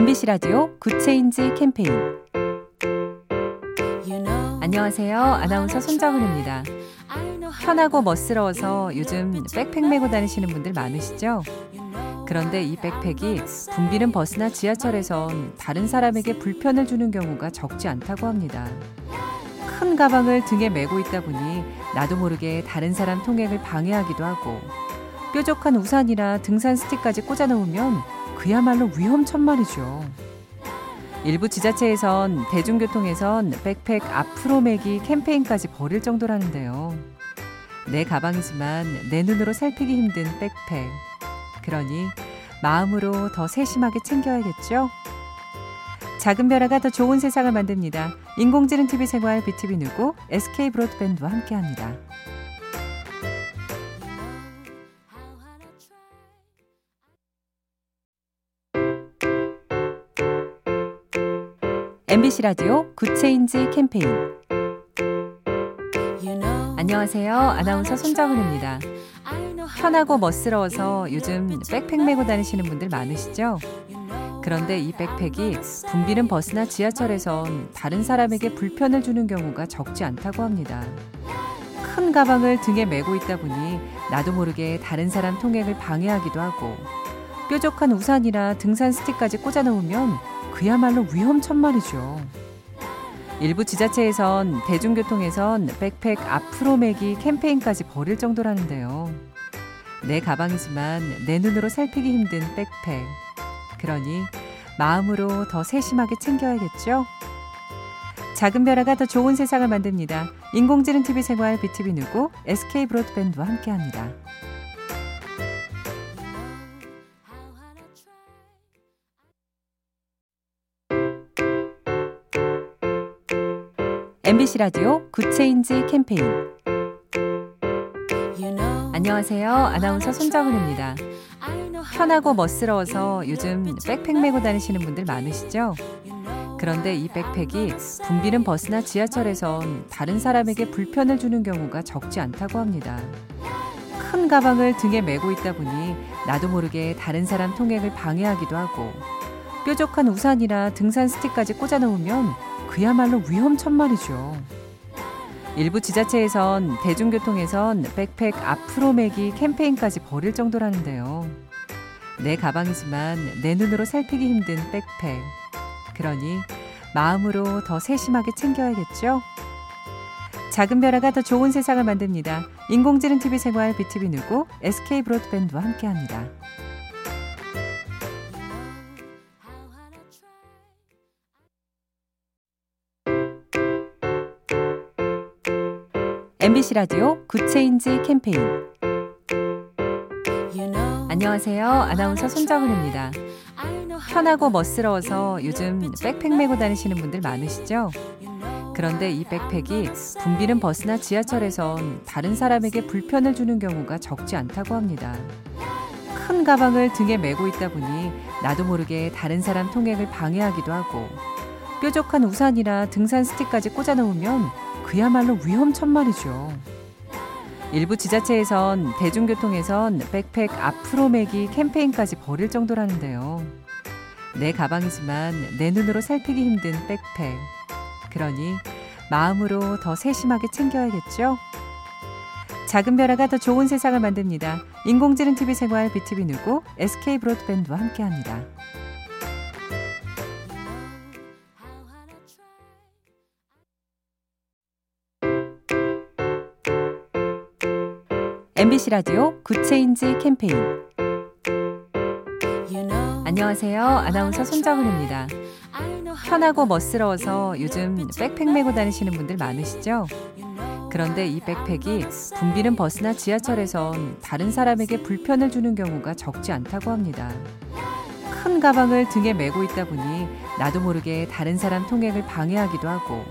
MBC 라디오 Good Change 캠페인 안녕하세요. 아나운서 손정은입니다. 편하고 멋스러워서 요즘 백팩 메고 다니시는 분들 많으시죠? 그런데 이 백팩이 붐비는 버스나 지하철에선 다른 사람에게 불편을 주는 경우가 적지 않다고 합니다. 큰 가방을 등에 메고 있다 보니 나도 모르게 다른 사람 통행을 방해하기도 하고 뾰족한 우산이나 등산 스틱까지 꽂아 놓으면 그야말로 위험천만이죠. 일부 지자체에선 대중교통에선 백팩 앞으로 매기 캠페인까지 벌일 정도라는데요. 내 가방이지만 내 눈으로 살피기 힘든 백팩. 그러니 마음으로 더 세심하게 챙겨야겠죠? 작은 변화가 더 좋은 세상을 만듭니다. 인공지능 TV 생활 BTV 누구 SK 브로드밴드와 함께합니다. MBC 라디오 Good Change 캠페인 안녕하세요. 아나운서 손정은입니다. 편하고 멋스러워서 요즘 백팩 메고 다니시는 분들 많으시죠? 그런데 이 백팩이 붐비는 버스나 지하철에선 다른 사람에게 불편을 주는 경우가 적지 않다고 합니다. 큰 가방을 등에 메고 있다 보니 나도 모르게 다른 사람 통행을 방해하기도 하고 뾰족한 우산이나 등산 스틱까지 꽂아 놓으면 그야말로 위험천만이죠. 일부 지자체에선 대중교통에선 백팩 앞으로 매기 캠페인까지 벌일 정도라는데요. 내 가방이지만 내 눈으로 살피기 힘든 백팩. 그러니 마음으로 더 세심하게 챙겨야겠죠? 작은 변화가 더 좋은 세상을 만듭니다. 인공지능 TV 생활 BTV 누구 SK 브로드밴드와 함께합니다. MBC 라디오 Good Change 캠페인 안녕하세요. 아나운서 손정은입니다. 편하고 멋스러워서 요즘 백팩 메고 다니시는 분들 많으시죠? 그런데 이 백팩이 붐비는 버스나 지하철에선 다른 사람에게 불편을 주는 경우가 적지 않다고 합니다. 큰 가방을 등에 메고 있다 보니 나도 모르게 다른 사람 통행을 방해하기도 하고 뾰족한 우산이나 등산 스틱까지 꽂아 놓으면 그야말로 위험천만이죠. 일부 지자체에선 대중교통에선 백팩 앞으로 매기 캠페인까지 벌일 정도라는데요. 내 가방이지만 내 눈으로 살피기 힘든 백팩. 그러니 마음으로 더 세심하게 챙겨야겠죠? 작은 변화가 더 좋은 세상을 만듭니다. 인공지능 TV 생활 BTV 누구 SK 브로드밴드와 함께합니다. MBC 라디오 Good Change 캠페인 안녕하세요. 아나운서 손정은입니다. 편하고 멋스러워서 요즘 백팩 메고 다니시는 분들 많으시죠? 그런데 이 백팩이 붐비는 버스나 지하철에선 다른 사람에게 불편을 주는 경우가 적지 않다고 합니다. 큰 가방을 등에 메고 있다 보니 나도 모르게 다른 사람 통행을 방해하기도 하고 뾰족한 우산이나 등산 스틱까지 꽂아 놓으면 그야말로 위험천만이죠. 일부 지자체에선 대중교통에선 백팩 앞으로 매기 캠페인까지 벌일 정도라는데요. 내 가방이지만 내 눈으로 살피기 힘든 백팩. 그러니 마음으로 더 세심하게 챙겨야겠죠? 작은 변화가 더 좋은 세상을 만듭니다. 인공지능 TV 생활 BTV 누구 SK 브로드밴드와 함께합니다. MBC 라디오 Good Change 캠페인 안녕하세요. 아나운서 손정은입니다. 편하고 멋스러워서 요즘 백팩 메고 다니시는 분들 많으시죠? 그런데 이 백팩이 붐비는 버스나 지하철에선 다른 사람에게 불편을 주는 경우가 적지 않다고 합니다. 큰 가방을 등에 메고 있다 보니 나도 모르게 다른 사람 통행을 방해하기도 하고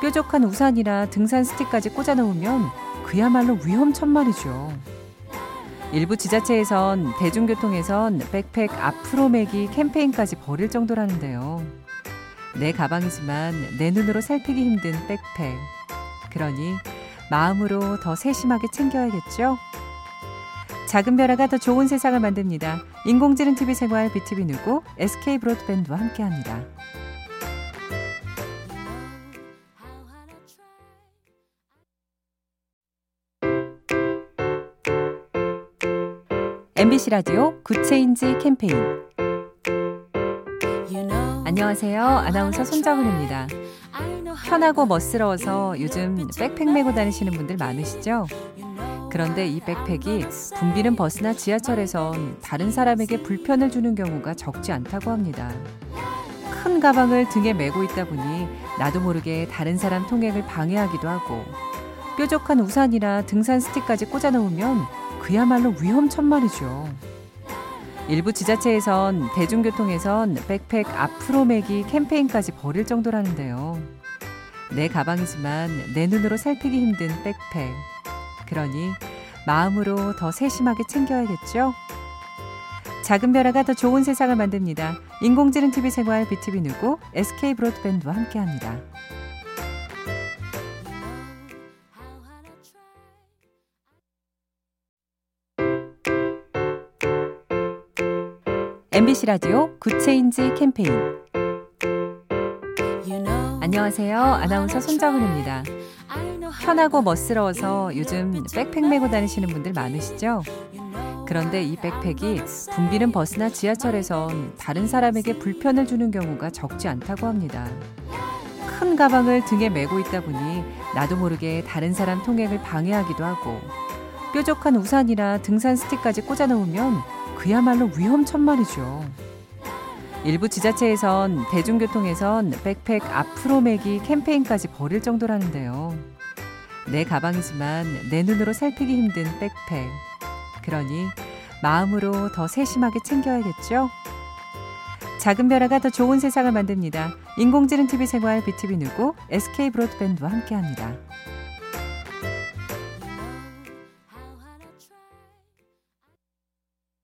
뾰족한 우산이나 등산 스틱까지 꽂아 놓으면 그야말로 위험천만이죠. 일부 지자체에선 대중교통에선 백팩 앞으로 매기 캠페인까지 벌일 정도라는데요. 내 가방이지만 내 눈으로 살피기 힘든 백팩. 그러니 마음으로 더 세심하게 챙겨야겠죠? 작은 변화가 더 좋은 세상을 만듭니다. 인공지능 TV 생활 BTV 누구 SK 브로드밴드와 함께합니다. MBC 라디오 Good Change 캠페인 안녕하세요. 아나운서 손정은입니다. 편하고 멋스러워서 요즘 백팩 메고 다니시는 분들 많으시죠? 그런데 이 백팩이 붐비는 버스나 지하철에선 다른 사람에게 불편을 주는 경우가 적지 않다고 합니다. 큰 가방을 등에 메고 있다 보니 나도 모르게 다른 사람 통행을 방해하기도 하고 뾰족한 우산이나 등산 스틱까지 꽂아 놓으면 그야말로 위험천만이죠. 일부 지자체에선 대중교통에선 백팩 앞으로 매기 캠페인까지 벌일 정도라는데요. 내 가방이지만 내 눈으로 살피기 힘든 백팩. 그러니 마음으로 더 세심하게 챙겨야겠죠? 작은 변화가 더 좋은 세상을 만듭니다. 인공지능 TV 생활 BTV 누구 SK 브로드밴드와 함께합니다. MBC 라디오 Good Change 캠페인 안녕하세요. 아나운서 손정은입니다. 편하고 멋스러워서 요즘 백팩 메고 다니시는 분들 많으시죠? 그런데 이 백팩이 붐비는 버스나 지하철에선 다른 사람에게 불편을 주는 경우가 적지 않다고 합니다. 큰 가방을 등에 메고 있다 보니 나도 모르게 다른 사람 통행을 방해하기도 하고 뾰족한 우산이나 등산 스틱까지 꽂아 놓으면 그야말로 위험천만이죠. 일부 지자체에선 대중교통에선 백팩 앞으로 매기 캠페인까지 벌일 정도라는데요. 내 가방이지만 내 눈으로 살피기 힘든 백팩. 그러니 마음으로 더 세심하게 챙겨야겠죠? 작은 변화가 더 좋은 세상을 만듭니다. 인공지능 TV 생활 BTV 누구 SK 브로드밴드와 함께합니다.